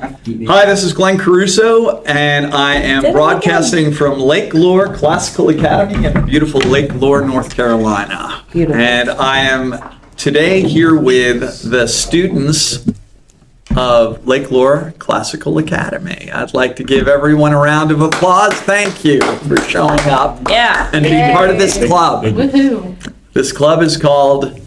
Hi, this is Glenn Caruso, and I am broadcasting from Lake Lure Classical Academy in beautiful Lake Lure, North Carolina. Beautiful. And I am today here with the students of Lake Lure Classical Academy. I'd like to give everyone a round of applause. Thank you for showing up Yeah. and being part of this club. Woohoo! This club is called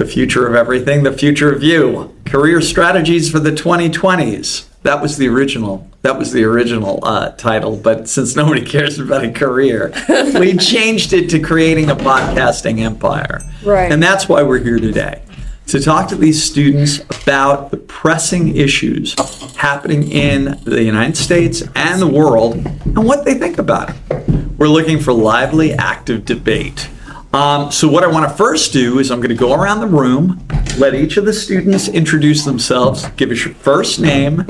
The Future of Everything, The Future of You. Career Strategies for the 2020s. That was the original. That was the original uh, title, but since nobody cares about a career, we changed it to creating a podcasting empire. Right. And that's why we're here today to talk to these students about the pressing issues happening in the United States and the world and what they think about it. We're looking for lively, active debate. Um, so, what I want to first do is I'm going to go around the room, let each of the students introduce themselves, give us your first name,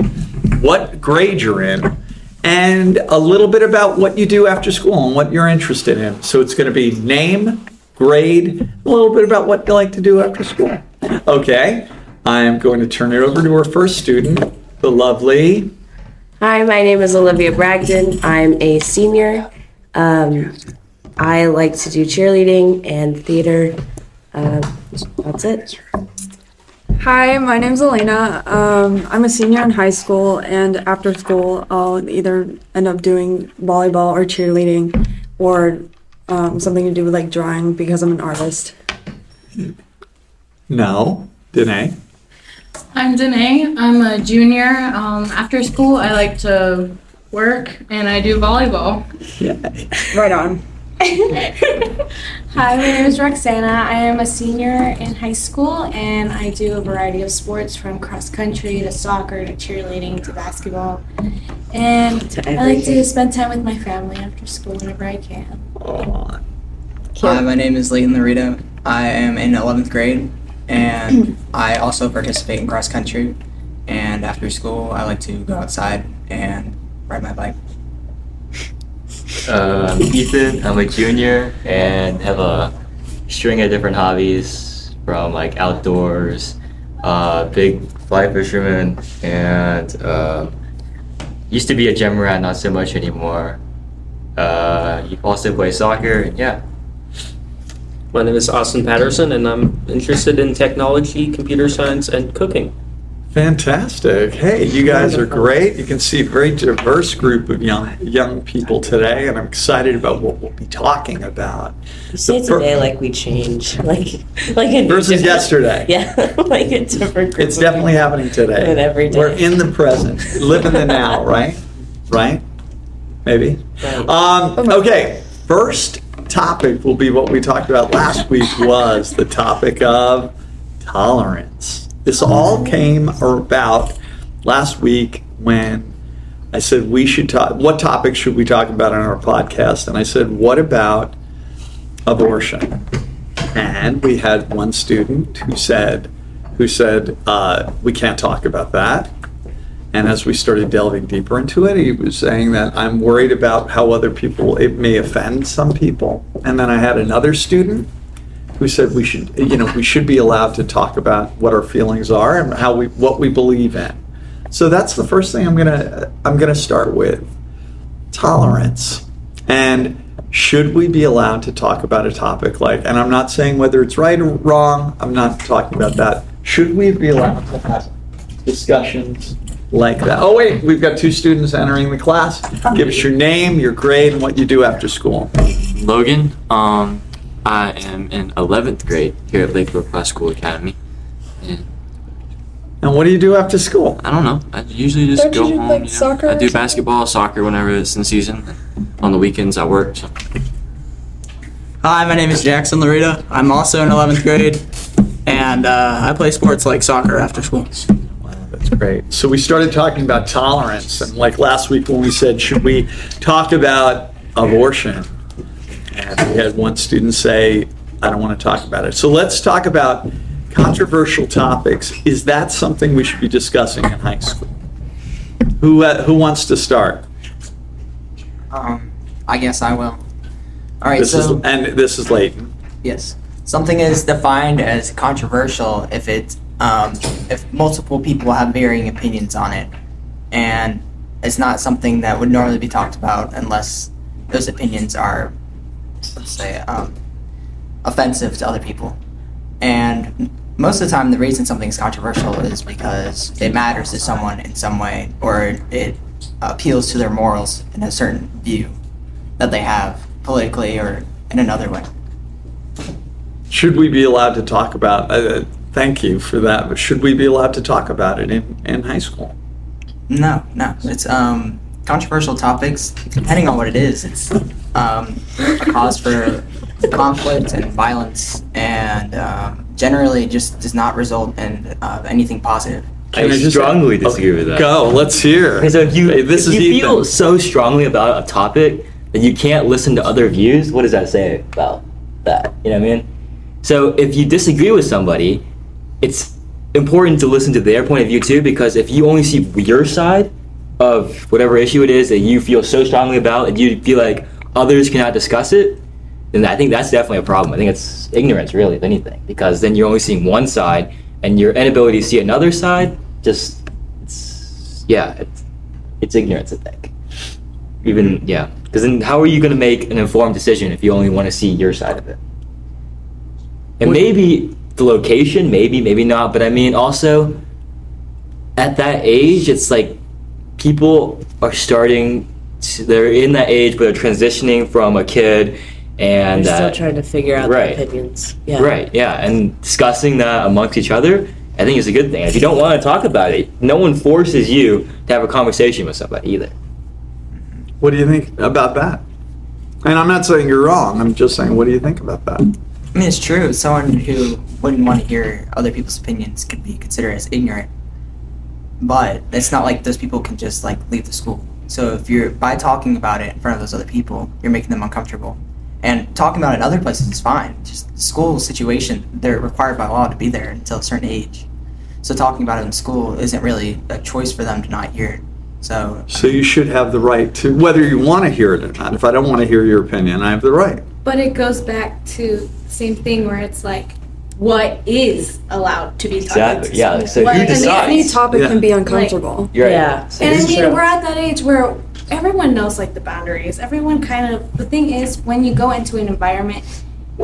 what grade you're in, and a little bit about what you do after school and what you're interested in. So, it's going to be name, grade, a little bit about what you like to do after school. Okay, I am going to turn it over to our first student, the lovely. Hi, my name is Olivia Bragdon. I'm a senior. Um, I like to do cheerleading and theater. Uh, that's it. Hi, my name's Elena. Um, I'm a senior in high school, and after school, I'll either end up doing volleyball or cheerleading, or um, something to do with like drawing because I'm an artist. No, Danae. I'm Danae. I'm a junior. Um, after school, I like to work and I do volleyball. Yay. Right on. Hi, my name is Roxana. I am a senior in high school and I do a variety of sports from cross country to soccer to cheerleading to basketball. And To I like to spend time with my family after school whenever I can. Hi, my name is Leighton Larita. I am in 11th grade and I also participate in cross country. And after school, I like to go outside and ride my bike. Um, Ethan, I'm a junior and have a string of different hobbies from like outdoors, uh, big fly fisherman, and um used to be a gym rat, not so much anymore. Uh, you also play soccer, and yeah. My name is Austin Patterson, and I'm interested in technology, computer science, and cooking. Fantastic. Hey, you guys are great. You can see a very diverse group of young young people today, and I'm excited about what we'll be talking about. You say fir- today like we change, like like a Versus yesterday. Yeah, like a different. Group It's definitely happening today. And every day. We're in the present, live in the now, right? Right? Maybe. Right. Um, okay, first topic will be what we talked about last week was the topic of tolerance. This all came about last week when I said we should talk. What topic should we talk about on our podcast? And I said, what about abortion? And we had one student who said, who said uh, we can't talk about that. And as we started delving deeper into it, he was saying that I'm worried about how other people, it may offend some people. And then I had another student who said we should, you know, we should be allowed to talk about what our feelings are and how we, what we believe in. So that's the first thing I'm gonna, I'm gonna start with tolerance. And should we be allowed to talk about a topic like, and I'm not saying whether it's right or wrong, I'm not talking about that. Should we be allowed to have discussions like that? Oh, wait, we've got two students entering the class. Give us your name, your grade, and what you do after school. Logan. Um, I am in 11th grade here at Lakeville School Academy. And And what do you do after school? I don't know. I usually just Don't you go do, home. like, you know. soccer I or do something? basketball, soccer whenever it's in season. On the weekends, I work. So. Hi, my name is Jackson Larita. I'm also in 11th grade and uh, I play sports like soccer after school. Wow, that's great. So we started talking about tolerance, and like last week when we said, should we talk about abortion? And we had one student say, I don't want to talk about it. So let's talk about controversial topics. Is that something we should be discussing in high school? Who, uh, who wants to start? Um, I guess I will. All right, This is, so and this is Leighton. yes, something is defined as controversial if it um, if multiple people have varying opinions on it. and it's not something that would normally be talked about unless those opinions are, let's say, um, offensive to other people. And most of the time, the reason something's controversial is because it matters to someone in some way, or it appeals to their morals in a certain view that they have politically or in another way. Should we be allowed to talk about? Uh, thank you for that. But should we be allowed to talk about it in, in high school? No, no. It's um, controversial topics, depending on what it is, it's um, a cause for conflict and violence, and um, generally just does not result in uh, anything positive. I, Can I just- strongly disagree with that. Go. Let's hear. Okay, so if you, Hey, this if is you Ethan. feel so strongly about a topic that you can't listen to other views, what does that say about that? You know what I mean? So if you disagree with somebody, it's important to listen to their point of view too, because if you only see your side of whatever issue it is that you feel so strongly about and you feel like others cannot discuss it, then I think that's definitely a problem. I think it's ignorance, really, if anything, because then you're only seeing one side, and your inability to see another side just, it's, yeah, it's, it's ignorance, I think. Even, yeah. Because then how are you going to make an informed decision if you only want to see your side of it? And maybe the location, maybe, maybe not, but I mean, also, at that age, it's like people are starting, they're in that age, but they're transitioning from a kid and They're still uh, trying to figure out right. their opinions. Yeah. Right, yeah, and discussing that amongst each other, I think is a good thing. If you don't want to talk about it, no one forces you to have a conversation with somebody either. What do you think about that? And I'm not saying you're wrong. I'm just saying, what do you think about that? I mean, it's true. Someone who wouldn't want to hear other people's opinions could be considered as ignorant. But it's not like those people can just like leave the school. So if you're by talking about it in front of those other people, you're making them uncomfortable. And talking about it in other places is fine. Just the school situation, they're required by law to be there until a certain age. So talking about it in school isn't really a choice for them to not hear it. So So you should have the right to, whether you want to hear it or not. If I don't want to hear your opinion, I have the right. But it goes back to the same thing where it's like, what is allowed to be talked Exactly, yeah, so What- who decides? Any topic Yeah. can be uncomfortable. You're right. Yeah. So And I mean, true. we're at that age where everyone knows like the boundaries. Everyone kind of. The thing is, when you go into an environment,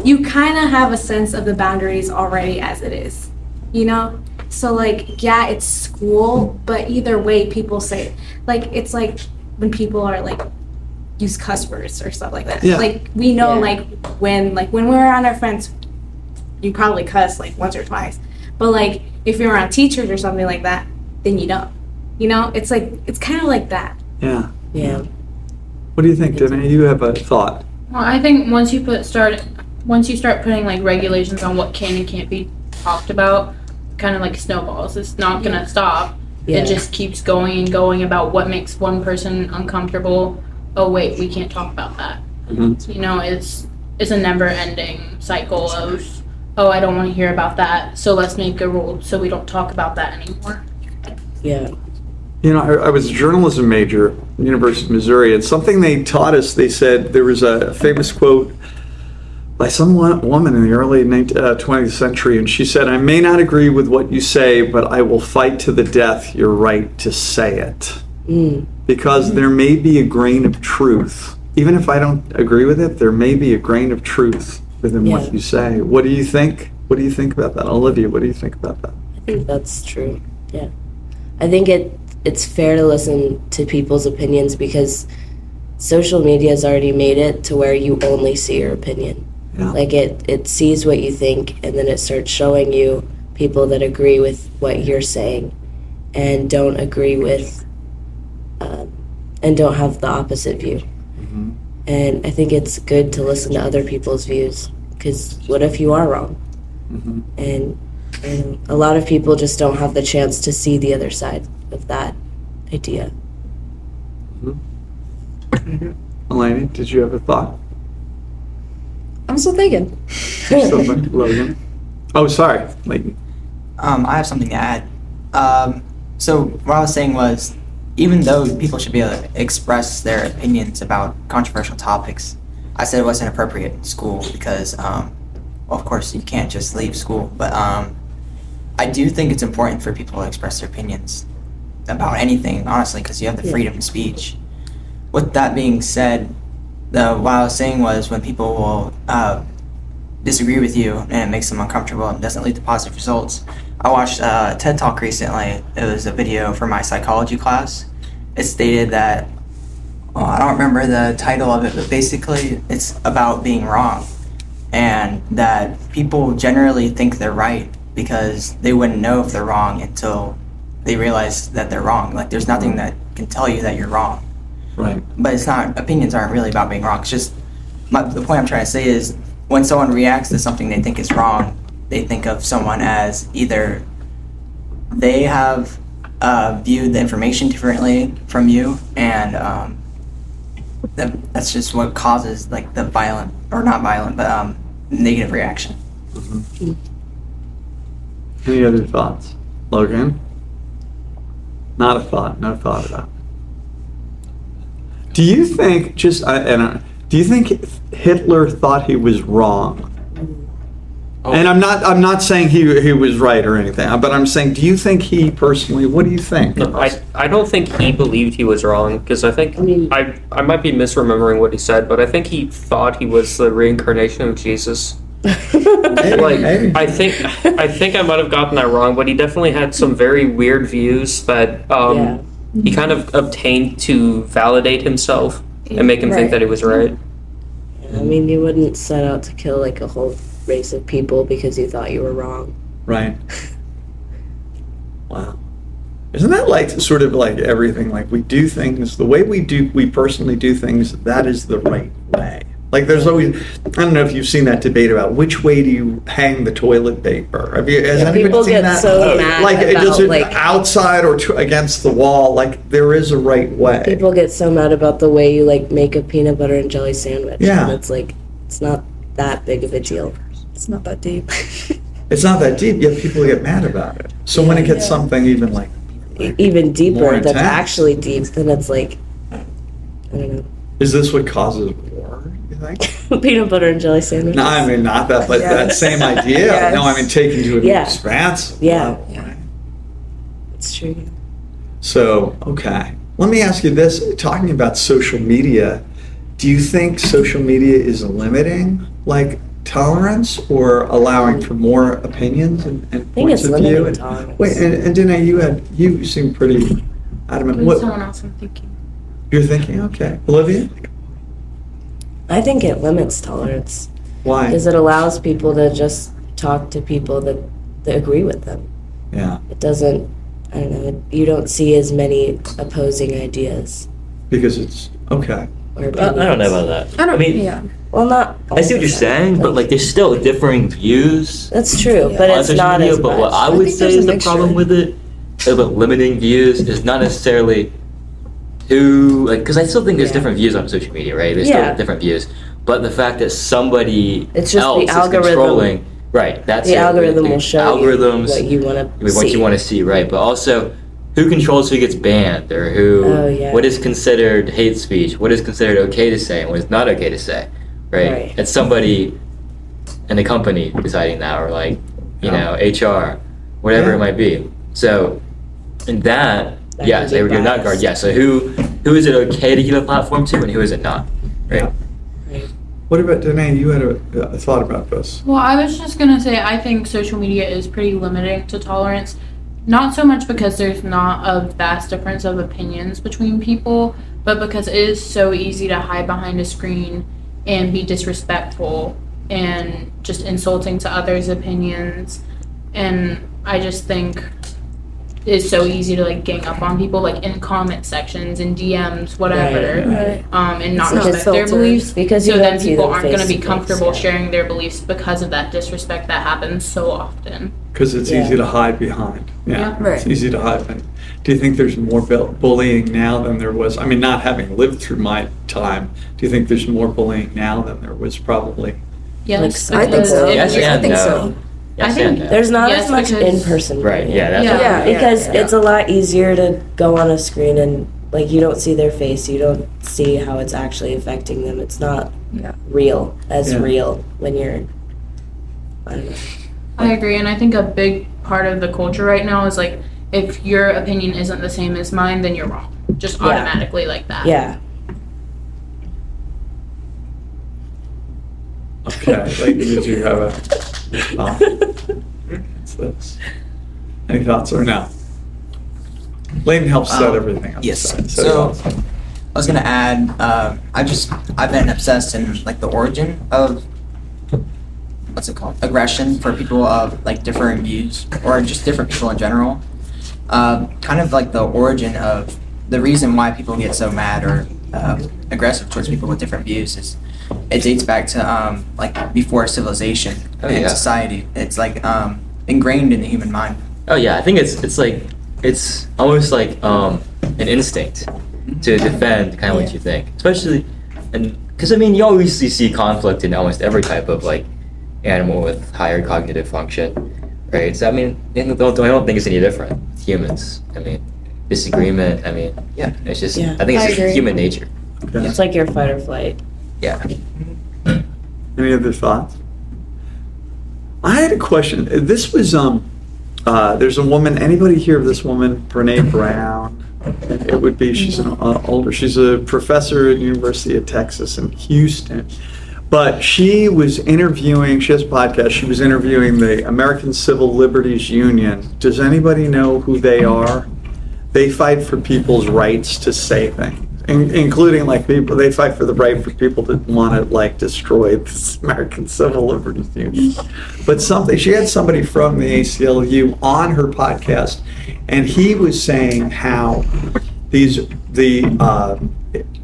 you kind of have a sense of the boundaries already as it is. You know. So like, yeah, it's school, but either way, people say like it's like when people are like use cuss words or stuff like that. Yeah. Like we know Yeah. like when like when we're around our friends, you probably cuss like once or twice. But like if you're around teachers or something like that, then you don't. You know, it's like it's kind of like that. Yeah. Yeah. What do you think, Tiffany? You have a thought. Well, I think once you put start, once you start putting like regulations on what can and can't be talked about, kind of like snowballs. It's not gonna stop. Yeah. It just keeps going and going about what makes one person uncomfortable. Oh wait, we can't talk about that. Mhm. You know, it's it's a never-ending cycle of oh, I don't want to hear about that, so let's make a rule so we don't talk about that anymore. Yeah. You know, I, I was a journalism major at the University of Missouri, and something they taught us, they said there was a famous quote by some woman in the early 19, uh, 20th century, and she said, I may not agree with what you say, but I will fight to the death your right to say it. Mm. Because there may be a grain of truth. Even if I don't agree with it, there may be a grain of truth within Yeah. what you say. What do you think? What do you think about that? Olivia, what do you think about that? I think that's true. Yeah. I think it it's fair to listen to people's opinions because social media has already made it to where you only see your opinion. Yeah. Like it it sees what you think and then it starts showing you people that agree with what you're saying and don't agree with um, and don't have the opposite view. Mm-hmm. And I think it's good to listen to other people's views because what if you are wrong? And, and a lot of people just don't have the chance to see the other side of that idea. Eleni, did you have a thought? I'm still thinking. Something, Logan? Oh, sorry, Leighton. Um, I have something to add. Um, so what I was saying was, even though people should be able to express their opinions about controversial topics, I said it wasn't appropriate in school because, um, well, of course, you can't just leave school. But um, I do think it's important for people to express their opinions. about anything, honestly, because you have the freedom of speech. With that being said, the what I was saying was when people will uh, disagree with you and it makes them uncomfortable and doesn't lead to positive results. I watched a TED Talk recently. It was a video for my psychology class. It stated that well, I don't remember the title of it, but basically it's about being wrong and that people generally think they're right because they wouldn't know if they're wrong until they realize that they're wrong. Like there's nothing that can tell you that you're wrong. Right. But it's not opinions aren't really about being wrong. It's just my, the point I'm trying to say is when someone reacts to something they think is wrong, they think of someone as either they have uh, viewed the information differently from you, and um, that, that's just what causes like the violent or not violent, but um, negative reaction. Any other thoughts? Logan? Not a thought. No thought about it. Do you think, just, I I, do you think Hitler thought he was wrong? Oh. And I'm not. I'm not saying he he was right or anything. But I'm saying, do you think he personally? What do you think? No, I, I don't think he believed he was wrong because I think I mean- I I might be misremembering what he said, but I think he thought he was the reincarnation of Jesus. Maybe, Like maybe. I think I think I might have gotten that wrong, but he definitely had some very weird views that um, Yeah. he kind of obtained to validate himself and make him think that he was right. I mean, you wouldn't set out to kill like a whole race of people because you thought you were wrong. Right. Wow. Isn't that like sort of like everything? Like we do things the way we do, we personally do things. That is the right way. Like there's always, I don't know if you've seen that debate about which way do you hang the toilet paper. Have you? Has Yeah, anybody people seen get that? so oh, mad like it about, does it like- outside or to, against the wall. Like there is a right way. People get so mad about the way you like make a peanut butter and jelly sandwich. Yeah. And it's like it's not that big of a deal. It's not that deep. It's not that deep, yet people get mad about it. So when it gets something even like E- Even deeper that's actually deep, then it's like I don't know. Is this what causes war? You think? peanut butter and jelly sandwich. No, I mean not that, but Yeah. that same idea. Yes. No, I mean taken to an Yeah. expansive Yeah. level, right? It's true. So, okay. Let me ask you this: talking about social media, do you think social media is limiting like tolerance or allowing for more opinions and, and think points it's of view? And- tolerance. Wait, and, and Danae, you had you seem pretty adamant. What someone else I'm thinking? you're thinking? Okay, Olivia, I think it limits tolerance why? because it allows people to just talk to people that, that agree with them. Yeah, It doesn't. I don't know. You don't see as many opposing ideas because it's okay. or I. I don't know about that. I don't. mean, yeah. Well, not. I see what you're 100%. saying, but like there's still differing views That's true, but on it's social not media. as but what I I would think say there's a is the mixture. problem with it, about limiting views, is not necessarily who like because I still think there's Yeah. different views on social media, right? There's Yeah. still different views, but the fact that somebody It's just the else is algorithm. controlling, right? That's the it. algorithm will show algorithms. you what you want I to mean, what see. you want to see, right? But also, who controls who gets banned, or who? Oh, yeah. What is considered hate speech? What is considered okay to say, and what is not okay to say, right? Right. It's somebody in the company deciding that, or like, you Yeah. know, HR, whatever Yeah. it might be. So, in that, That yes, they be would go that guard. regard. Yeah. So who who is it okay to give a platform to, and who is it not? Right. What about Danae? You had a, a thought about this. Well, I was just gonna say I think social media is pretty limiting to tolerance. Not so much because there's not a vast difference of opinions between people, but because it is so easy to hide behind a screen and be disrespectful and just insulting to others' opinions. And I just think it's so easy to like gang up on people like in comment sections and DMs, whatever. Right. Um, and not It's respect their beliefs Because so then people aren't going to be to face, comfortable yeah. sharing their beliefs because of that disrespect that happens so often. Because it's Yeah. easy to hide behind. Yeah, Yeah. Right. it's easy to hide behind. Do you think there's more bu- bullying now than there was? I mean, not having lived through my time, do you think there's more bullying now than there was probably? Yes, Like, I think because so. if Yes you- I and think no. so. Yes I think and no. There's not Yes, as much because- in person. Right. Yeah. That's Yeah. Yeah. Because yeah. it's a lot easier to go on a screen and like you don't see their face, you don't see how it's actually affecting them. It's not Yeah. real as Yeah. real when you're. I don't know. I agree, and I think a big part of the culture right now is like if your opinion isn't the same as mine, then you're wrong. Just Yeah. automatically like that. Yeah. Okay, like, did you have a thought? What's this? Any thoughts or no? Leighton helps set Um, everything up. yes. So, So- I was gonna add. Uh, I just I've been obsessed in like the origin of what's it called aggression for people of like differing views or just different people in general. Uh, kind of like the origin of the reason why people get so mad or uh, aggressive towards people with different views is it dates back to um, like before civilization Oh, and yeah. society. It's like um, ingrained in the human mind. Oh yeah, I think it's it's like it's almost like um, an instinct to defend kind of what you think, especially and because I mean you always see conflict in almost every type of like animal with higher cognitive function, right? So I mean I don't, I don't think it's any different. With Humans, I mean disagreement. I mean Yeah. it's just Yeah, I think it's I just agree. human nature. Okay. It's like your fight or flight. Yeah. Any other thoughts? I had a question. This was um, uh, there's a woman. Anybody hear of this woman, Brene Brown? It would be she's an uh, older. She's a professor at University of Texas in Houston. But she was interviewing. She has a podcast. She was interviewing the American Civil Liberties Union. Does anybody know who they are? They fight for people's rights to say things, in, including like people. They fight for the right for people to want to like destroy this American Civil Liberties Union. But something she had somebody from the ACLU on her podcast, and he was saying how these the uh,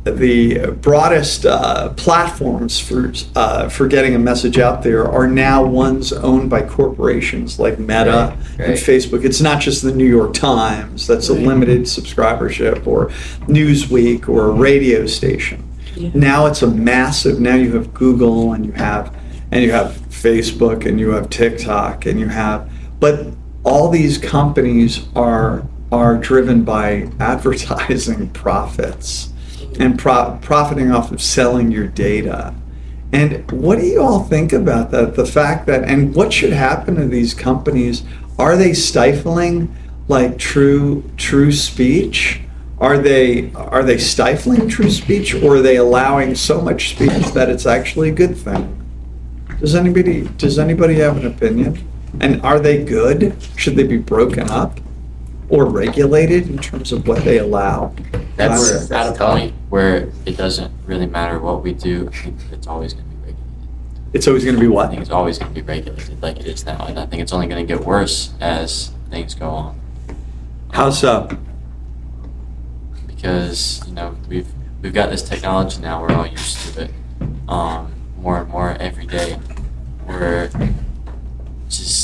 the broadest uh, platforms for uh, for getting a message out there are now ones owned by corporations like Meta Right, and. Facebook. It's not just the New York Times that's a limited subscribership or Newsweek or a radio station. Now it's a massive. Now you have Google and you have and you have Facebook and you have TikTok and you have, but all these companies are are driven by advertising profits and pro- profiting off of selling your data. And what do you all think about that? The fact that, and what should happen to these companies? Are they stifling like true true speech? Are they are they stifling true speech, or are they allowing so much speech that it's actually a good thing? Does anybody does anybody have an opinion? And are they good? Should they be broken up or regulated in terms of what they allow? That's That's- at a tough. point where it doesn't really matter what we do. I think it's always going to be regulated. It's always going to be what? I think it's always going to be regulated like it is now, and I think it's only going to get worse as things go on. How so? because you know we've we've got this technology now. We're all used to it. Um, more and more every day, we're just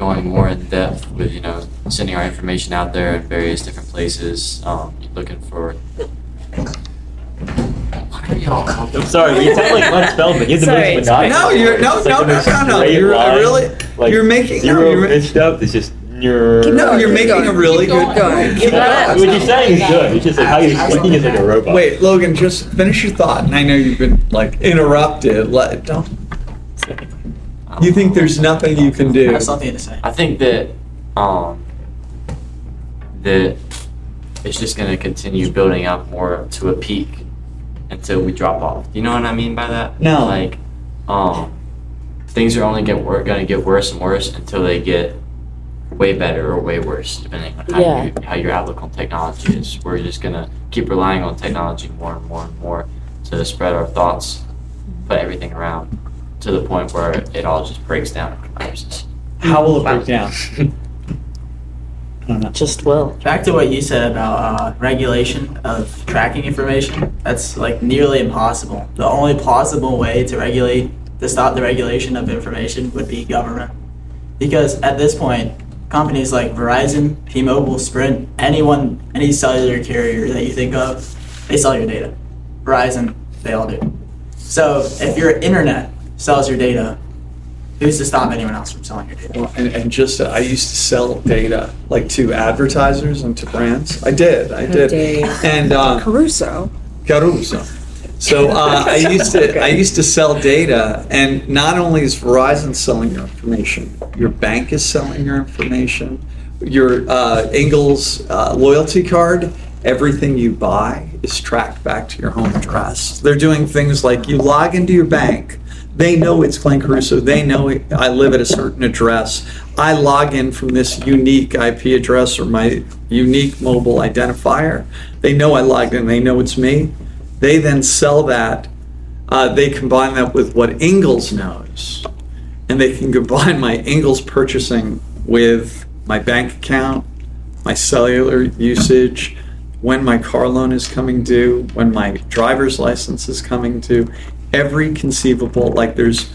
going more in depth with you know sending our information out there in various different places. Um, looking for. What are y'all? I'm sorry, but you sound like Lex Fridman. You have the Sorry, most sorry. No, you're no, It's no, like the no, most no, no. straight You're line, really, like you're making no, zero you're, pitched up. It's just you're. Keep no, going, you're making a really Keep good. going. Keep Yeah, going. what you're saying is good. It's just like how you're speaking is like a robot. Wait, Logan, just finish your thought. And I know you've been like interrupted. Let don't. You think there's nothing you can I do? have something to say. I think that um, that it's just going to continue building up more to a peak until we drop off. You know what I mean by that? No. Like, um, things are only get wor- going to get worse and worse until they get way better or way worse, depending on how Yeah. you, how your outlook on technology is. We're just going to keep relying on technology more and more and more to spread our thoughts, put everything around to the point where it all just breaks down and collapses. How will it break down? I don't know. Just will. Back to what you said about uh, regulation of tracking information. That's like nearly impossible. The only plausible way to regulate to stop the regulation of information would be government, because at this point, companies like Verizon, T-Mobile, Sprint, anyone, any cellular carrier that you think of, they sell your data. Verizon, they all do. So if your internet sells your data, who's to stop anyone else from selling your data? Well, and, and just uh, I used to sell data like to advertisers and to brands. I did, I did, dare and uh, Caruso. Caruso. So uh, I used to I used to sell data, and not only is Verizon selling your information, your bank is selling your information. your uh, Ingles uh, loyalty card, everything you buy is tracked back to your home address. They're doing things like you log into your bank. They know it's Glenn Caruso. They know I live at a certain address. I log in from this unique IP address or my unique mobile identifier. They know I logged in. They know it's me. They then sell that. Uh, they combine that with what Ingles knows, and they can combine my Ingles purchasing with my bank account, my cellular usage, when my car loan is coming due, when my driver's license is coming due, every conceivable, like there's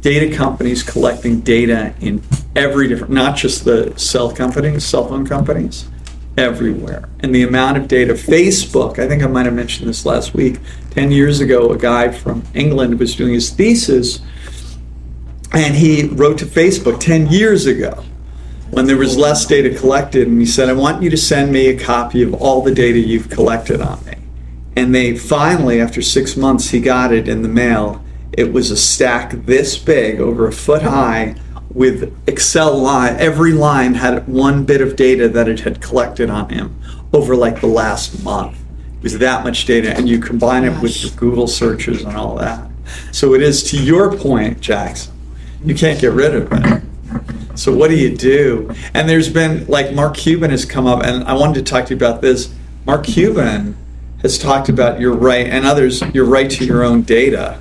data companies collecting data in every different, not just the cell companies, cell phone companies, everywhere. And the amount of data, Facebook, I think I might have mentioned this last week, 10 years ago, a guy from England was doing his thesis and he wrote to Facebook 10 years ago when there was less data collected and he said, I want you to send me a copy of all the data you've collected on me. And they finally, after six months, he got it in the mail. It was a stack this big, over a foot high, with Excel line. Every line had one bit of data that it had collected on him over like the last month. It was that much data, and you combine it with your Google searches and all that. So it is to your point, Jackson. You can't get rid of it. So what do you do? And there's been like Mark Cuban has come up, and I wanted to talk to you about this. Mark Cuban has talked about your right, and others, your right to your own data.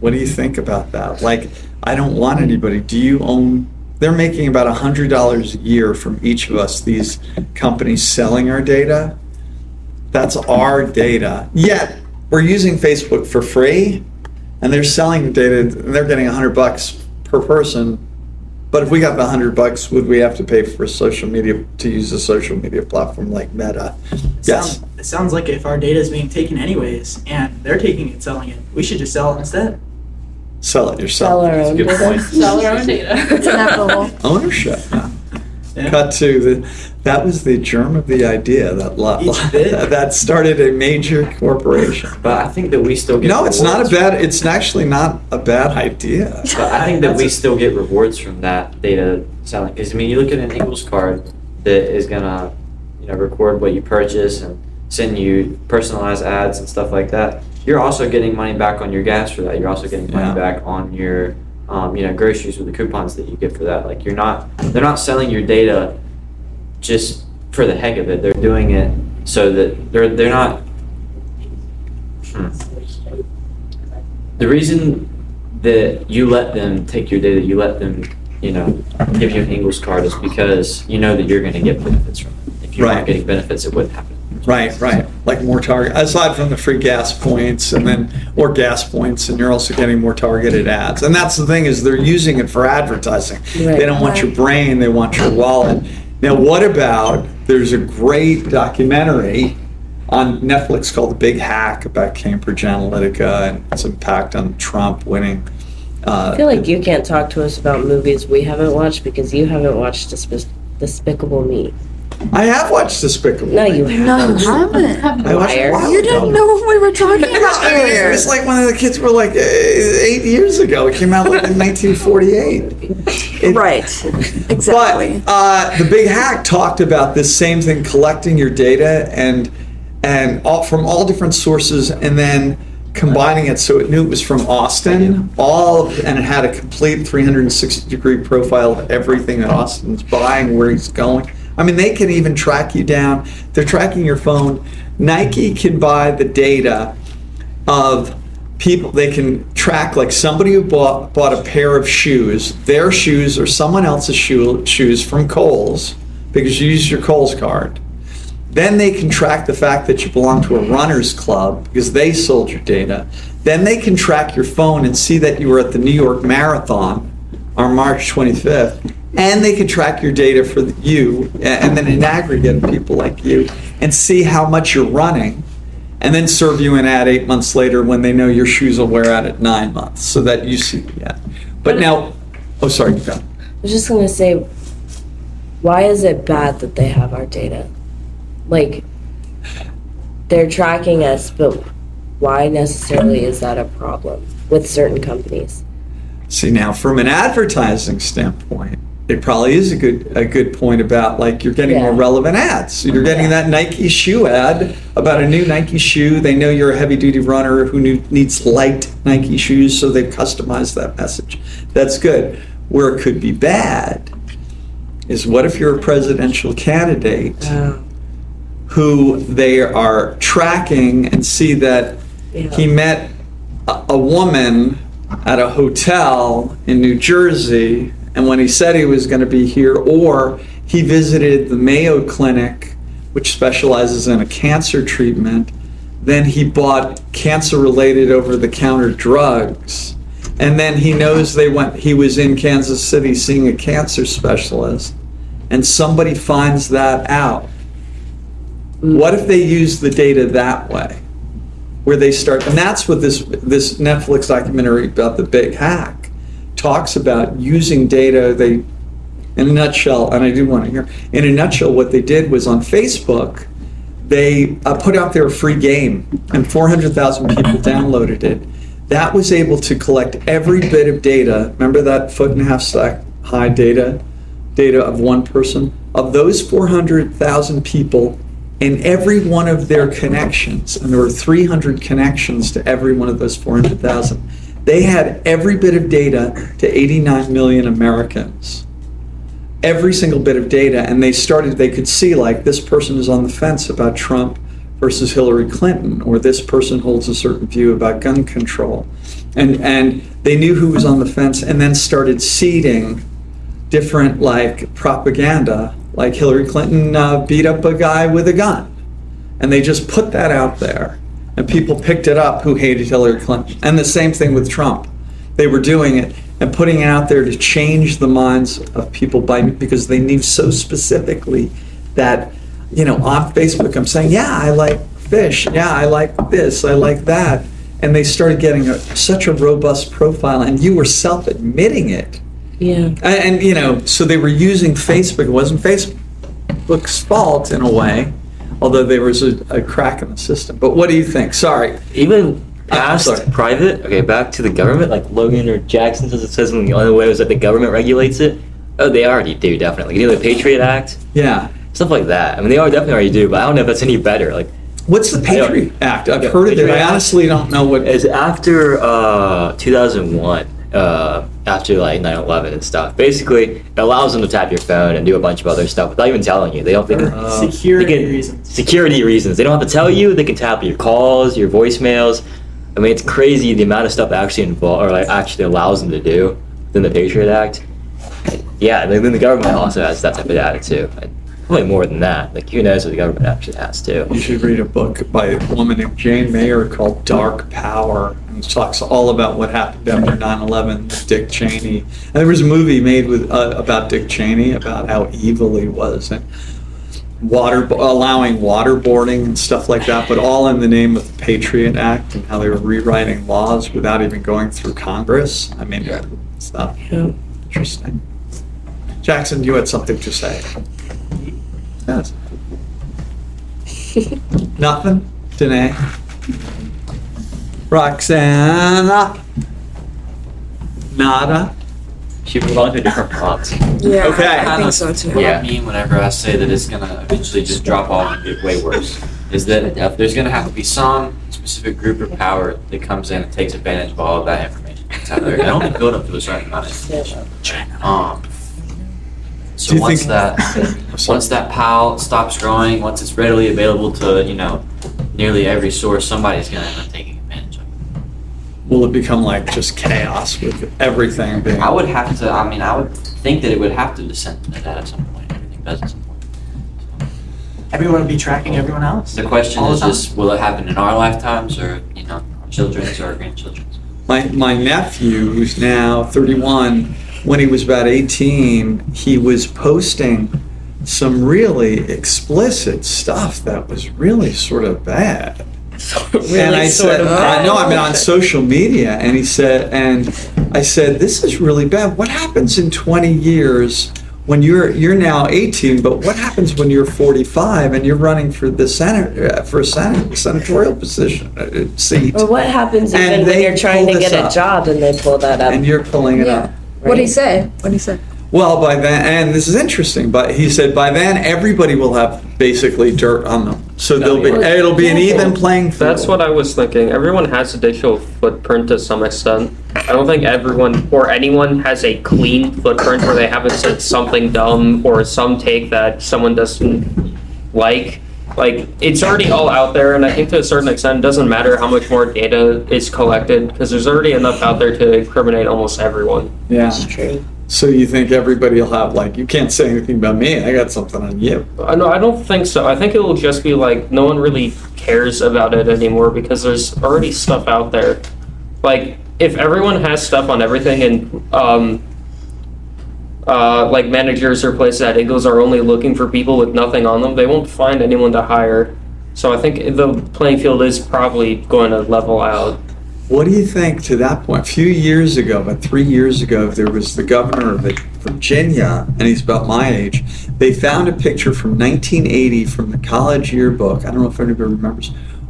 What do you think about that? Like, I don't want anybody. Do you own? They're making about hundred dollars a year from each of us. These companies selling our data. That's our data. Yet we're using Facebook for free, and they're selling data. And they're getting hundred bucks per person but if we got the hundred bucks, would we have to pay for social media to use a social media platform like Meta? Yes. Sounds, it sounds like if our data is being taken anyways, and they're taking it, selling it, we should just sell it instead. Sell it Sell yourself. our own Good data. point. Sell our own data. It's inevitable. Ownership. Yeah. Cut to the. That was the germ of the idea that Each bit. that started a major corporation. But I think that we still get No, it's not a rewards- bad. It's actually not a bad idea. But I think that we still get rewards from that data selling. Because I mean, you look at an Ingles card that is gonna, you know, record what you purchase and send you personalized ads and stuff like that. You're also getting money back on your gas for that. You're also getting money Yeah. back on your, um, you know, groceries with the coupons that you get for that. Like you're not, they're not selling your data just for the heck of it. They're doing it so that they're they're not. Hmm. The reason that you let them take your data, you let them, you know, give you an Ingles card is because you know that you're going to get benefits from it. If you're Right. not getting benefits, it wouldn't happen. Right, right. Like more target, aside from the free gas points and then, or gas points, and you're also getting more targeted ads. And that's the thing is they're using it for advertising. Right. They don't want your brain, they want your wallet. Now, what about, there's a great documentary on Netflix called The Big Hack about Cambridge Analytica and its impact on Trump winning. Uh, I feel like you can't talk to us about movies we haven't watched because you haven't watched Despi- Despicable Me. I have watched Despicable No, Me. you No, haven't. you haven't. I watched it a Liar. while You ago. didn't know what we were talking about I mean, earlier. it was like when the kids were like uh, eight years ago. It came out like in 1948. It- right. Exactly. But uh, the big hack talked about this same thing: collecting your data and and all, from all different sources, and then combining it so it knew it was from Austin. All of, and it had a complete 360 degree profile of everything that Austin's buying, where he's going. I mean, they can even track you down. They're tracking your phone. Nike can buy the data of people. They can track like somebody who bought bought a pair of shoes. Their shoes or someone else's shoe, shoes from Kohl's because you used your Kohl's card. Then they can track the fact that you belong to a runners club because they sold your data. Then they can track your phone and see that you were at the New York Marathon on March 25th and they can track your data for you and then in aggregate people like you and see how much you're running and then serve you an ad eight months later when they know your shoes will wear out at nine months so that you see the ad. But now, oh, sorry, go. I was just gonna say, why is it bad that they have our data? Like, they're tracking us, but why necessarily is that a problem with certain companies? See, now from an advertising standpoint, it probably is a good a good point about like you're getting more relevant ads. You're getting that Nike shoe ad about a new Nike shoe. They know you're a heavy duty runner who needs light Nike shoes, so they've customized that message. That's good. Where it could be bad is what if you're a presidential candidate Oh, who they are tracking and see that yeah. he met a, a woman at a hotel in New Jersey, and when he said he was going to be here, or he visited the Mayo Clinic, which specializes in a cancer treatment, then he bought cancer related over the counter drugs. And then he knows they went he was in Kansas City seeing a cancer specialist and somebody finds that out. What if they use the data that way? Where they start, and that's what this this Netflix documentary about the big hack talks about using data. They, in a nutshell, and I do want to hear, in a nutshell, what they did was on Facebook, they uh, put out their free game, and 400,000 people downloaded it. That was able to collect every bit of data. Remember that foot and a half stack high data, data of one person? Of those 400,000 people, in every one of their connections, and there were 300 connections to every one of those 400,000, they had every bit of data to 89 million Americans. Every single bit of data and they started they could see like this person is on the fence about Trump versus Hillary Clinton or this person holds a certain view about gun control. And and they knew who was on the fence and then started seeding different like propaganda like Hillary Clinton uh, beat up a guy with a gun. And they just put that out there and people picked it up who hated Hillary Clinton. And the same thing with Trump. They were doing it and putting it out there to change the minds of people by because they knew so specifically that you know on Facebook I'm saying yeah I like fish. Yeah I like this. I like that. And they started getting a, such a robust profile and you were self admitting it. Yeah. and, and you know so they were using Facebook. It wasn't Facebook's fault in a way although there was a, a crack in the system but what do you think sorry Even past sorry. private, okay, back to the government, like Logan or Jackson says it says the only way was that the government regulates it. Oh, they already do, definitely. You know, the Patriot Act, yeah stuff like that. I mean, they are definitely already do, but I don't know if that's any better. Like, what's the Patriot Act I've Yeah, heard of it I honestly don't know what it's after uh, 2001, uh, after like 9/11 and stuff. Basically, it allows them to tap your phone and do a bunch of other stuff without even telling you. They don't think Uh, Security they can- reasons. security reasons. They don't have to tell you. They can tap your calls, your voicemails. I mean, it's crazy the amount of stuff that actually involve or like actually allows them to do within the Patriot Act. Yeah, and then the government also has that type of data too. And Probably more than that. Like, who knows what the government actually has too. You should read a book by a woman named Jane Mayer called Dark Power. And it talks all about what happened after 9 11 with Dick Cheney. And there was a movie made with uh, about Dick Cheney, about how evil he was. And water allowing waterboarding and stuff like that, but all in the name of the Patriot Act and how they were rewriting laws without even going through Congress. I mean, it's not Yeah. interesting. Jackson, you had something to say. Yes. Nothing? Danae? Roxana? Nada? She we move on to a different prompt? Yeah, Okay. I, I think so too. What Yeah. I mean whenever I say that it's gonna eventually just drop off and get way worse is that there's gonna have to be some specific group or power that comes in and takes advantage of all of that information that's out there. It only build up to a certain amount of um, so Do you once think- that once that pile stops growing, once it's readily available to you know nearly every source, somebody's gonna end up taking it. Will it become like just chaos with everything being? I would have to. I mean, I would think that it would have to descend into that at some point. Everything does at some point. Everyone will be tracking everyone else. The question All the is time. just, will it happen in our lifetimes or, you know, our children's or our grandchildren's? My, my nephew, who's now 31, when he was about 18, he was posting some really explicit stuff that was really sort of bad. And I said, I know, I mean, on social media, and he said, and I said, this is really bad. What happens in 20 years when you're you're now 18? But what happens when you're 45 and you're running for the senate uh, for a senate senatorial position uh, seat? Or what happens And even when they you're trying to this get a up. job and they pull that up? and you're pulling it Yeah. up. What would he say? What would he say? Well, by then, and this is interesting, but he said by then everybody will have basically dirt on them, so there'll be it'll be an even playing field. That's what I was thinking. Everyone has a digital footprint to some extent. I don't think everyone or anyone has a clean footprint where they haven't said something dumb or some take that someone doesn't like. Like it's already all out there, and I think to a certain extent, it doesn't matter how much more data is collected because there's already enough out there to incriminate almost everyone. Yeah. that's true. So you think everybody will have like you can't say anything about me? I got something on you. Uh, No, I don't think so. I think it will just be like no one really cares about it anymore because there's already stuff out there. Like if everyone has stuff on everything and um, uh, like managers or places at Eagles are only looking for people with nothing on them, they won't find anyone to hire. So I think the playing field is probably going to level out. What do you think to that point? A few years ago, about three years ago, there was the governor of Virginia, and he's about my age. They found a picture from 1980 from the college yearbook. I don't know if anybody remembers,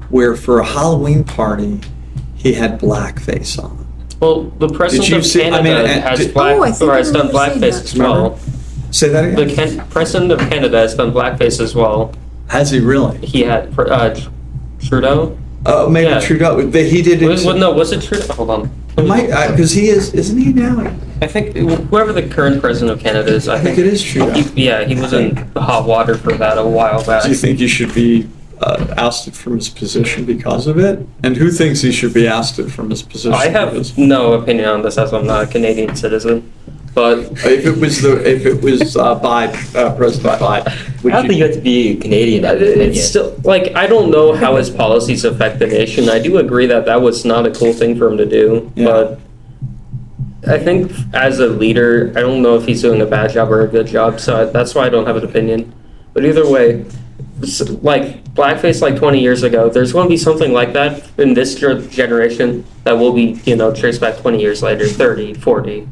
where for a Halloween party, he had blackface on. Well, the president of see- I Canada mean, uh, has did- black Oh, I think or I has done remember seeing blackface that. as well. Say that The again. can- president of Canada has done blackface as well. Has he really? He had uh, Trudeau. Oh, maybe Yeah. Trudeau. But he did it. Was, well, no, was it Trudeau? Hold on. Because he is, isn't he now? I think whoever the current president of Canada is, I, I think it is Trudeau. He, yeah, he was in hot water for that a while back. Do you think he should be uh, ousted from his position because of it? And who thinks he should be ousted from his position? I have no opinion on this as I'm not a Canadian citizen, but If it was the, if it was uh, Biden, uh, President Biden, would I don't think you you? have to be Canadian to have an it's still like I don't know how his policies affect the nation. I do agree that that was not a cool thing for him to do, Yeah. but I think as a leader, I don't know if he's doing a bad job or a good job. So I, that's why I don't have an opinion. But either way, like blackface like 20 years ago, there's going to be something like that in this generation that will be, you know, traced back 20 years later, 30, 40.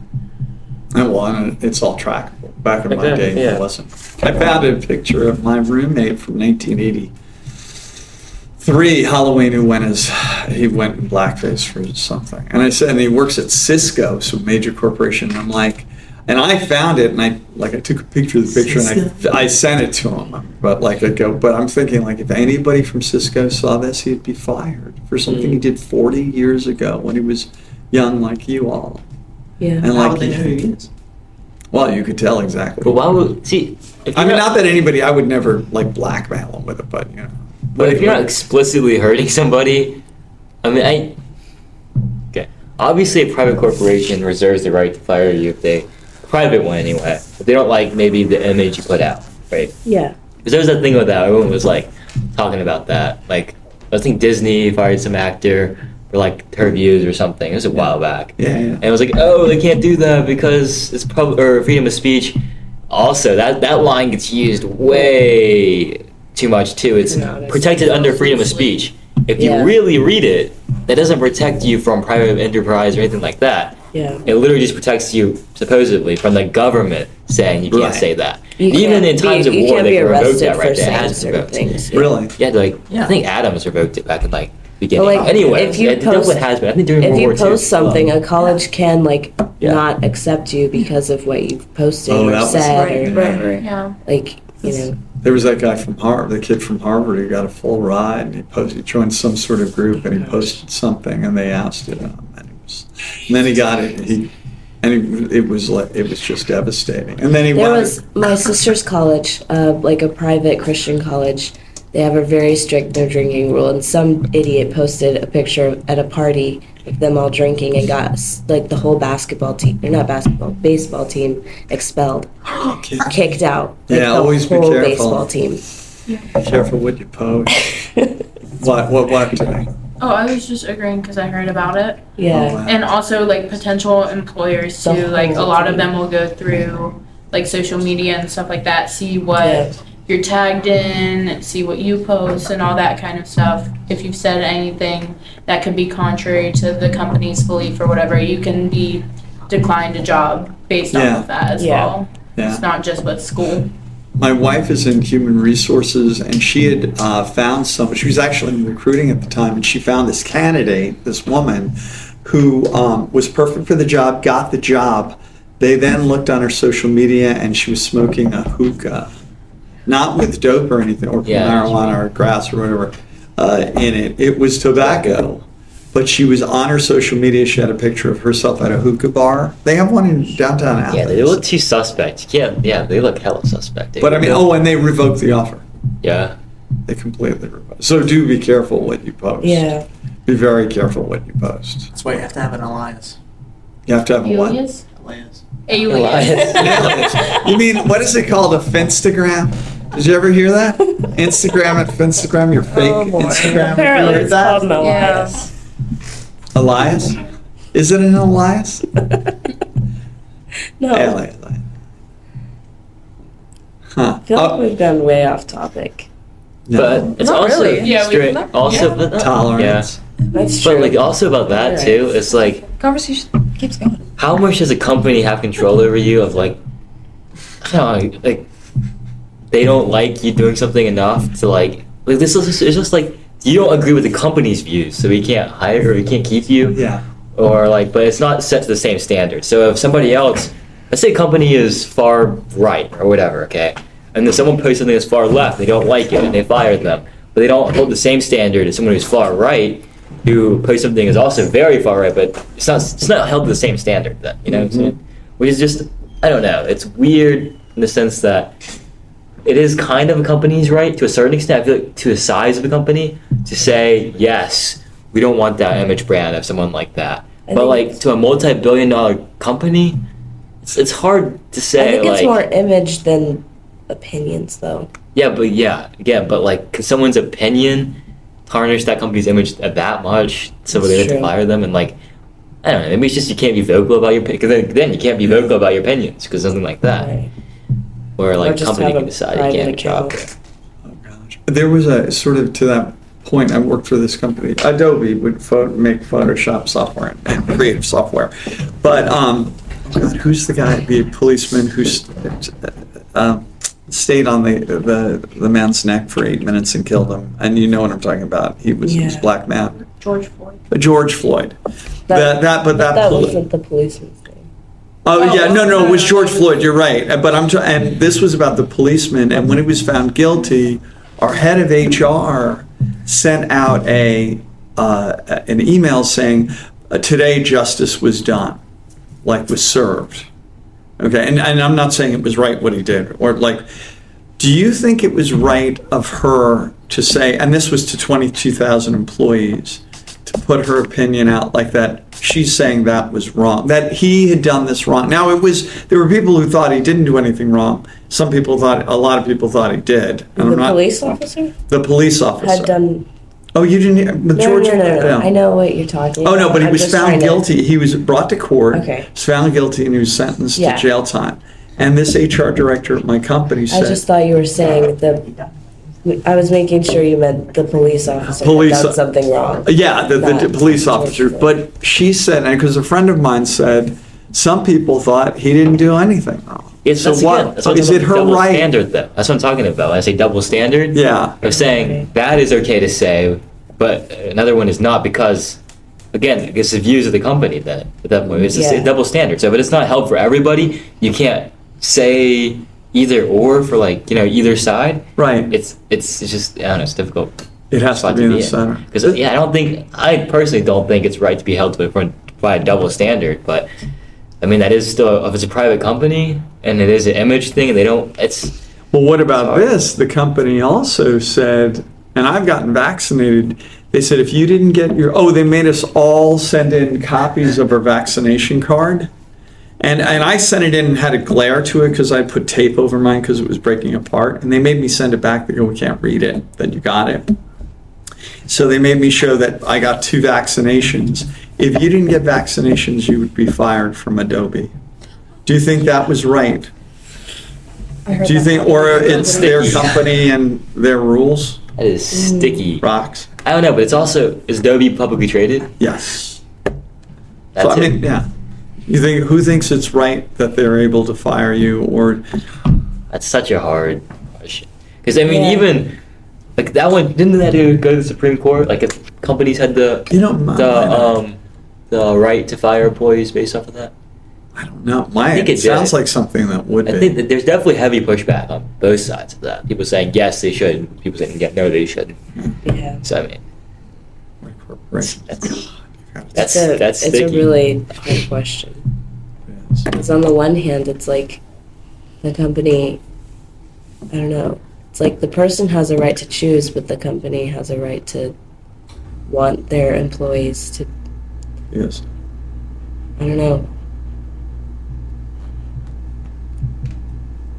And well, and it's all trackable. Back in my Exactly, day, yeah. it wasn't. I found a picture of my roommate from 1983 Halloween who went as he went in blackface for something, and I said, and he works at Cisco, some major corporation. And I'm like, and I found it, and I like I took a picture of the picture, and I I sent it to him. But like I go, but I'm thinking like if anybody from Cisco saw this, he'd be fired for something he hmm. did 40 years ago when he was young, like you all. Yeah. And How like would they know who he is? well, you could tell exactly. But why would see? If I mean, not that anybody, I would never like blackmail them with it, but you know. But if you're not explicitly hurting somebody, I mean, I. Okay. Obviously, a private corporation reserves the right to fire you if they. Private one, anyway. If they don't like maybe the image you put out, right? Yeah. Because there was that thing with that. Everyone was like talking about that. Like, I think Disney fired some actor for like her views or something. It was a while back. Yeah, yeah. And it was like, oh, they can't do that because it's pub or freedom of speech. Also, that that line gets used way too much too. It's No, protected under freedom of speech. If you really read it, that doesn't protect you from private enterprise or anything like that. Yeah. It literally just protects you supposedly from the government saying you can't Right. say that. You Even can't in times be, of war, they can revoke arrested that for right. It saying has been certain things. yeah. Really? Yeah, like Yeah. I think Adams revoked it back in like beginning. But, like, anyway, if you it post- definitely has been. I think during If World you War II. post something, a college can like Yeah. not accept you because of what you've posted Oh, or that was- said, Right, or right, right. Yeah. like you know. There was that guy from Harvard, the kid from Harvard who got a full ride and he posted, he joined some sort of group and he posted something and they ousted him. And, he was, and then he got it, he, and it, it was like, it was just devastating. And then he There wanted, was my sister's college, uh, like a private Christian college. They have a very strict no drinking rule, and some idiot posted a picture at a party of them all drinking and got like the whole basketball team, or not basketball, baseball team expelled, kicked out. Like Yeah, the always be careful. baseball team. careful what you post. What, what, what today? Oh, I was just agreeing because I heard about it. Oh, Yeah, wow. And also, like, potential employers, too. Like, a whole lot of them will go through, like, social media and stuff like that, see what Yeah. You're tagged in, see what you post, and all that kind of stuff. If you've said anything that could be contrary to the company's belief or whatever, you can be declined a job based Yeah. off of that as Yeah. well. Yeah. It's not just with school. My wife is in human resources, and she had uh, found someone. She was actually in recruiting at the time, and she found this candidate, this woman, who um, was perfect for the job, got the job. They then looked on her social media and she was smoking a hookah, not with dope or anything, or Yeah. marijuana or grass or whatever uh, in it. It was tobacco. But she was on her social media. She had a picture of herself at a hookah bar. They have one in downtown Athens. Yeah, they look too suspect. Yeah, yeah, they look hella suspect. But I mean, oh, and they revoked the offer. yeah. They completely revoked. So do be careful what you post. Yeah. Be very careful what you post. That's why you have to have an alliance. You have to have a what? Alias? Alliance. Alias. you mean what is it called? A Finstagram? Did you ever hear that? Instagram at Finstagram, your fake Oh, boy. Instagram. Have you Apparently heard it's that? called an Elias. Elias? Is it an Elias? No. Elias. Huh. I feel like Oh, we've gone way off topic. no. But it's Not also really. Yeah, we- straight, also yeah. but, uh, Tolerance. That's true. But like also about that You're too, it's like Conversation keeps going. how much does a company have control over you of like I don't know, like they don't like you doing something enough to like like this is it's just like you don't agree with the company's views, so we can't hire or we can't keep you. Yeah. Or like but it's not set to the same standard. So if somebody else let's say a company is far right or whatever, okay? And then someone posts something that's far left, they don't like it and they fire them. But they don't hold the same standard as someone who's far right who posts something is also very far right, but it's not it's not held to the same standard then, you know what I'm mm-hmm. saying? Which is just I don't know, it's weird in the sense that it is kind of a company's right to a certain extent. I feel like to the size of a company to say yes, we don't want that image brand of someone like that. I but like to a multi-billion dollar company, it's, it's hard to say. I think it's like, more image than opinions, though. yeah, but yeah, again, but like, can someone's opinion tarnish that company's image that much so they have to fire them? And like, I don't know, maybe it's just you can't be vocal about your because then, then you can't be vocal about your opinions because something like that, Right. Where like just company have can decide you private can't drop it. Oh, gosh. There was a sort of to that point. I worked for this company. Adobe would pho- make Photoshop software and creative software, but um, oh God, who's the guy? The policeman who st- uh, stayed on the, the the man's neck for eight minutes and killed him. And you know what I'm talking about. He was he was a Yeah. black man. George Floyd. George Floyd. That, that, but that, that poli- wasn't the policeman's name. Oh, Oh, yeah, no, no, it was George Floyd. You're right, Uh, but I'm. T- and this was about the policeman. And when he was found guilty, our head of HR sent out a uh, an email saying, uh, "Today justice was done, like was served." Okay, and, and I'm not saying it was right what he did, or like, do you think it was right of her to say? And this was to 22,000 employees to put her opinion out like that. She's saying that was wrong, that he had done this wrong. Now it was there were people who thought he didn't do anything wrong. Some people thought a lot of people thought he did. And the I'm not- police officer The police officer. had done. oh, you didn't. But No, George. no, no, no, yeah. I know what you're talking Oh about. no, but he I'm was found trying to- guilty. He was brought to court. Okay. Was found guilty and he was sentenced Yeah. to jail time. And this HR director at my company said. I just thought you were saying uh, the. I was making sure you meant the police officer Police- had done something wrong. Uh, yeah, the, the Not police officer. Floyd. But she said, and because a friend of mine said, some people thought he didn't do anything wrong. It's, so that's what? again, that's what I'm is talking it about, her double right? standard though? That's what I'm talking about. When I say double standard, Yeah. of saying that is okay to say, but another one is not because, again, it's the views of the company. Then at that point, it's just a double standard. So, but it's not held for everybody. You can't say either or for like you know either side. Right. It's it's, it's just I don't know. It's difficult. It has to spot be in the center. Because yeah, I don't think I personally don't think it's right to be held to a, front by a double standard, but. I mean, that is still, if it's a private company and it is an image thing and they don't, it's, Well, what about this? The company also said, and I've gotten vaccinated. They said if you didn't get your, oh, they made us all send in copies of our vaccination card. And, and I sent it in and had a glare to it because I put tape over mine because it was breaking apart. And they made me send it back. They go, we can't read it, Then you got it. So they made me show that I got two vaccinations. If you didn't get vaccinations, you would be fired from Adobe. Do you think that was right? Do you think, or it's their company and their rules? that is sticky. Mm. Rocks? I don't know, but it's also, is Adobe publicly traded? Yes. That's So I it. yeah. You think, who thinks it's right that they're able to fire you or, That's such a hard question. Because, I mean, Yeah. even, like, that one, didn't that go to the Supreme Court? Like, if companies had the, you know, my- the, um, the right to fire employees based off of that? I don't know. My I think it it sounds did. like something that would I be. think that there's definitely heavy pushback on both sides of that. People saying yes, they should. People saying yeah, no, they shouldn't. Yeah. So I mean, Right. that's It's that's, a, that's it's a really hard question. Because on the one hand, it's like the company, I don't know, it's like the person has a right to choose, but the company has a right to want their employees to, Yes. I don't know.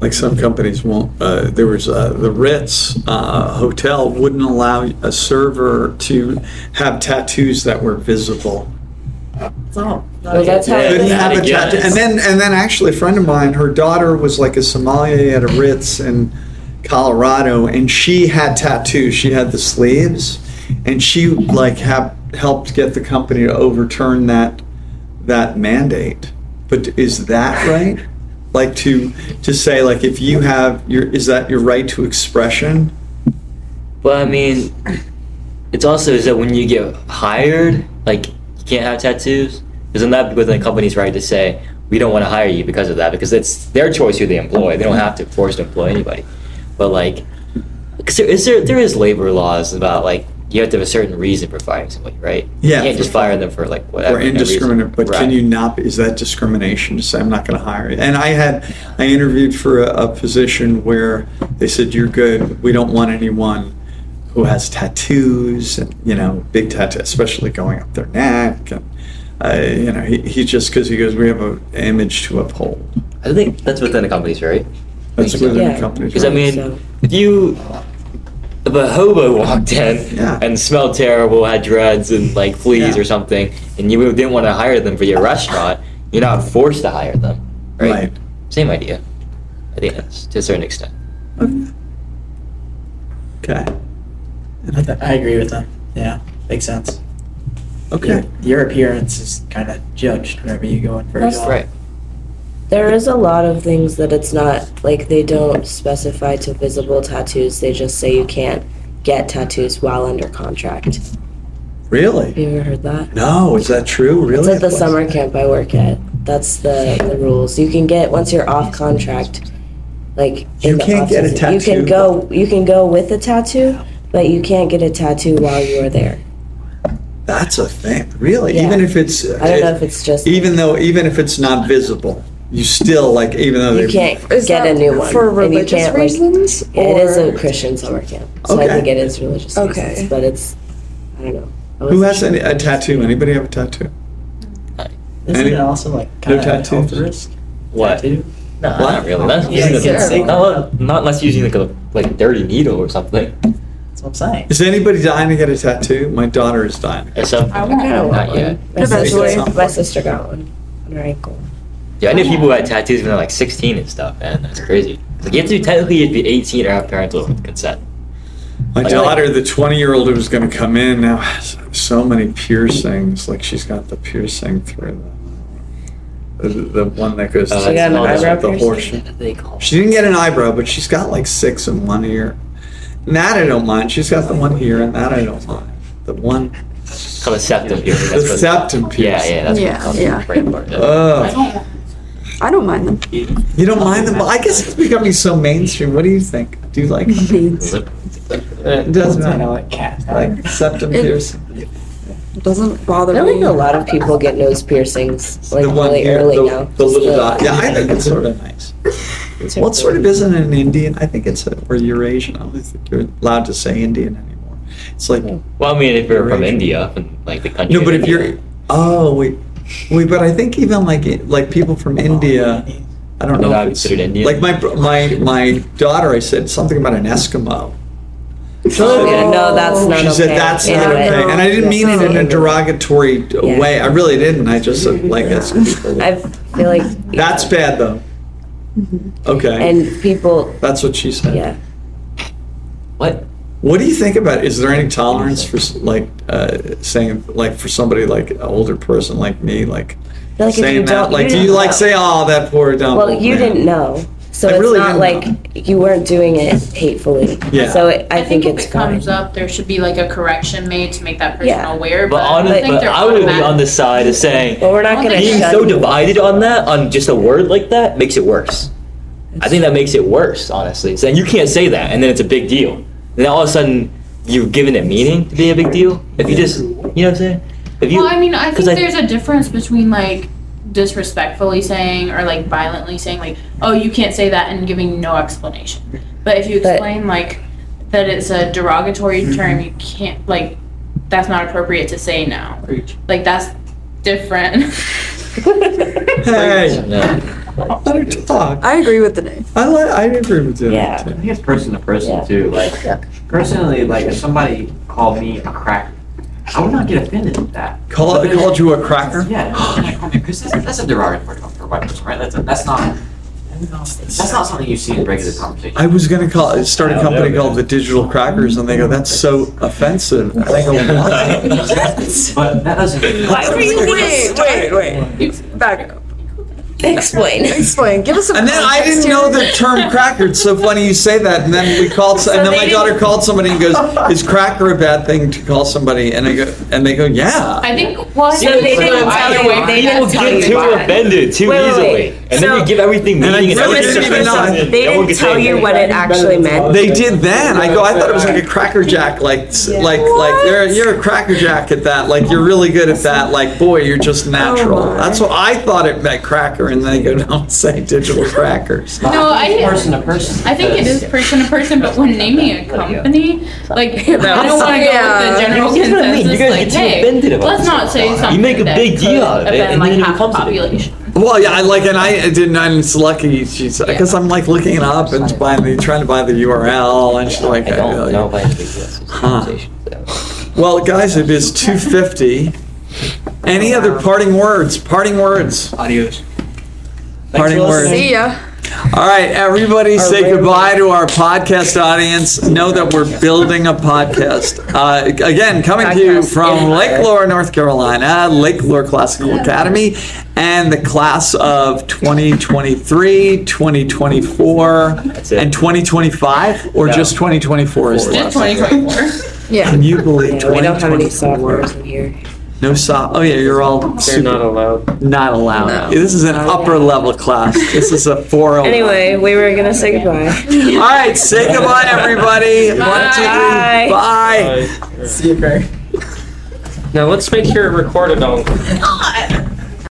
Like some companies won't. Uh, there was uh, the Ritz uh, hotel wouldn't allow a server to have tattoos that were visible. Oh, Well, that's how Couldn't have a tattoo. And then and then actually a friend of mine, her daughter was like a sommelier at a Ritz in Colorado, and she had tattoos. She had the sleeves, and she like have helped get the company to overturn that that mandate. But is that right? Like to to say like if you have your is that your right to expression? Well, I mean, it's also is that when you get hired, like you can't have tattoos. Isn't that within the company's right to say we don't want to hire you because of that? Because it's their choice who they employ. They don't have to force to employ anybody. But like, because there is there there is labor laws about like you have to have a certain reason for firing somebody, right? Yeah. You can't just fire them for like whatever. or no reason. indiscriminate, but Right. can you not? Is that discrimination to say I'm not going to hire you? And I had I interviewed for a, a position where they said you're good. We don't want anyone who has tattoos and you know big tattoos, especially going up their neck. And uh, you know he, he just because he goes we have an image to uphold. I think that's within the company's right. That's think so. within Yeah. the company's Because I mean, So- if you if a hobo walked in Yeah. and smelled terrible, had dreads and like fleas Yeah. or something, and you didn't want to hire them for your restaurant, you're not forced to hire them, right? Right. Same idea. I think that's to a certain extent. Okay. I, th- I agree with them. Yeah, makes sense. Okay. Your, your appearance is kind of judged whenever you go in for a That's job. Right. There is a lot of things that it's not, like, they don't specify to visible tattoos. They just say you can't get tattoos while under contract. Really? Have you ever heard that? No, is that true? Really? It's at the summer camp I work at. That's the, the rules. You can get once you're off contract, like You can't get a off-season, You tattoo. can go. You can go with a tattoo, but you can't get a tattoo while you are there. That's a thing. Really? Yeah. Even if it's I don't know if uh, it's just even though even if it's not visible, you still like even though you they can't Is get that a new one. for and you religious can't, like- reasons? it is or- a Christian summer camp, so I think it is religious Okay. reasons. But it's I don't know. I Who has sure. any, a tattoo? Anybody have a tattoo? Isn't Any- it also like no kind of a health risk? What? Tattoo? No, What? not really. Not Yeah, using you can't not, not unless using like a like dirty needle or something. That's what I'm saying. Is anybody dying to get a tattoo? My daughter is dying. Or something. I want kinda one. Not yet. My Eventually. sister, my sister got one on her ankle. Yeah, I knew people who had tattoos when they're like 16 and stuff, man. That's crazy. Like you have to be technically you'd be 18 or have parental consent. My Like- daughter, the 20 year old who's going to come in now, has so many piercings. Like she's got the piercing through the, the, the one that goes Oh, to She got an eyebrow the piercing? horseshoe. They call? She didn't get an eyebrow, but she's got like six in one ear. And that I don't mind. She's got the one here, and that I don't mind. The one, It's called a septum piercing. the That's septum Yeah, piercing. yeah, that's Yeah, what it's called. yeah. Right part. Yeah. Oh, I don't mind them. you don't mind them? Well, I guess it's becoming so mainstream. What do you think? Do you like them? Lip- It doesn't I know matter. like cat. Like septum It- piercing. Doesn't bother me. I feel like me. a lot of people get nose piercings like the one really here, early the, now. the little Just dot. Yeah, I think it's sort of nice. Well, it sort of isn't an Indian. I think it's a, or Eurasian. I don't think you're allowed to say Indian anymore. It's like Well, I mean, if you're from Eurasian. India and like the country. no, but if India- you're oh wait, wait, but I think even like like people from India. I don't know. not if it's, considered Indian? Like my my my daughter, I said something about an Eskimo. Oh, yeah, no, that's not She okay. said that's not Anyway. okay, and I didn't mean it in a derogatory Yeah. way. I really didn't. I just like that's people. I feel like That's bad though. Mm-hmm. Okay, and people, that's what she said. yeah. what? What do you think about? Is there any tolerance for like uh, saying like for somebody like an older person like me like I feel like if saying you that? don't- Like, you do you like know. say, "Oh, that poor dumb"? Well, you man." didn't know, So I it's really not didn't like you weren't doing it hatefully. Yeah. So it, I, think, if it's it fine. comes up, there should be like a correction made to make that person Yeah. aware. But But, on, I think but I would be automatic- on the side of saying But we're not gonna being so you. divided on that on just a word like that makes it worse. I think that makes it worse, honestly. Saying you can't say that, and then it's a big deal. Then all of a sudden, you've given it meaning to be a big deal. If you just, you know what I'm saying? If you, well, I mean, I think there's a difference between like disrespectfully saying or like violently saying like, "Oh, you can't say that," and giving no explanation. But if you But- explain like that it's a derogatory Mm-hmm. term, you can't like that's not appropriate to say now. Preach. Like that's different. Hey, No. Let her talk. I agree with the name. I like. I agree with you. Yeah. I think it's person to person Yeah. too. Like personally, like if somebody called me a cracker, I would not get offended at that. Call it, called you a cracker. Yeah, because that's, that's a derogatory term for a white person, right? That's a, that's not that's not something you see in regular conversation. I was gonna call start a company called the Digital Crackers, and they go, "That's so offensive." And I go, "Why?" but that doesn't. Why were you Wait, wait, wait. Back up. Explain. Explain. Give us some And then I didn't know the term cracker. It's so funny you say that. And then we called, and then my daughter didn't- called somebody and goes, "Is cracker a bad thing to call somebody?" And I go, and they go, "Yeah." I think well, So think they it's didn't tell you- way they for didn't tell to you be Get too why. offended too Wait, wait, easily, wait. and So- then you give everything And I meaning and really didn't even know. They didn't tell you what it actually meant. They did then. I go. I thought it was like a cracker jack, like like like you're you're a cracker jack at that. Like you're really good at that. Like boy, you're just oh natural. Oh. That's what I thought it meant cracker, and they go, down and say digital crackers." No, I person to person. I think it is person to person, but when naming a company, like I don't want to go with the general That's what I mean. consensus. You guys like, get too hey, offended about let's not say something. You make a that big deal could out of it, offend, and like then it half the becomes a big population. Well, yeah, I like, and I didn't. And it's lucky she's because I'm like looking it up and buying the trying to buy the URL, and she's like, I don't uh, know if I have a big a Huh. conversation. Well, guys, it is 250. Any other parting words? Parting words. Adios. Parting words. See ya. All right, everybody, say goodbye to our podcast audience. Know that we're building a podcast. Uh, again, coming to you from empire. Lake Lure, North Carolina, Lake Lure Classical Academy, and the class of 2023, 2024, and 2025, or just 2024 is Just left. 2024. Yeah. Can you believe Yeah, we don't have any 2024? sophomores in here. No so. Oh yeah, you're all They're super not allowed. not allowed. No. This is an upper level class. This is a 401. Anyway, we were gonna say goodbye. All right, say goodbye, everybody. One, two, three. Bye. See you, Craig. Now let's make sure it recorded on.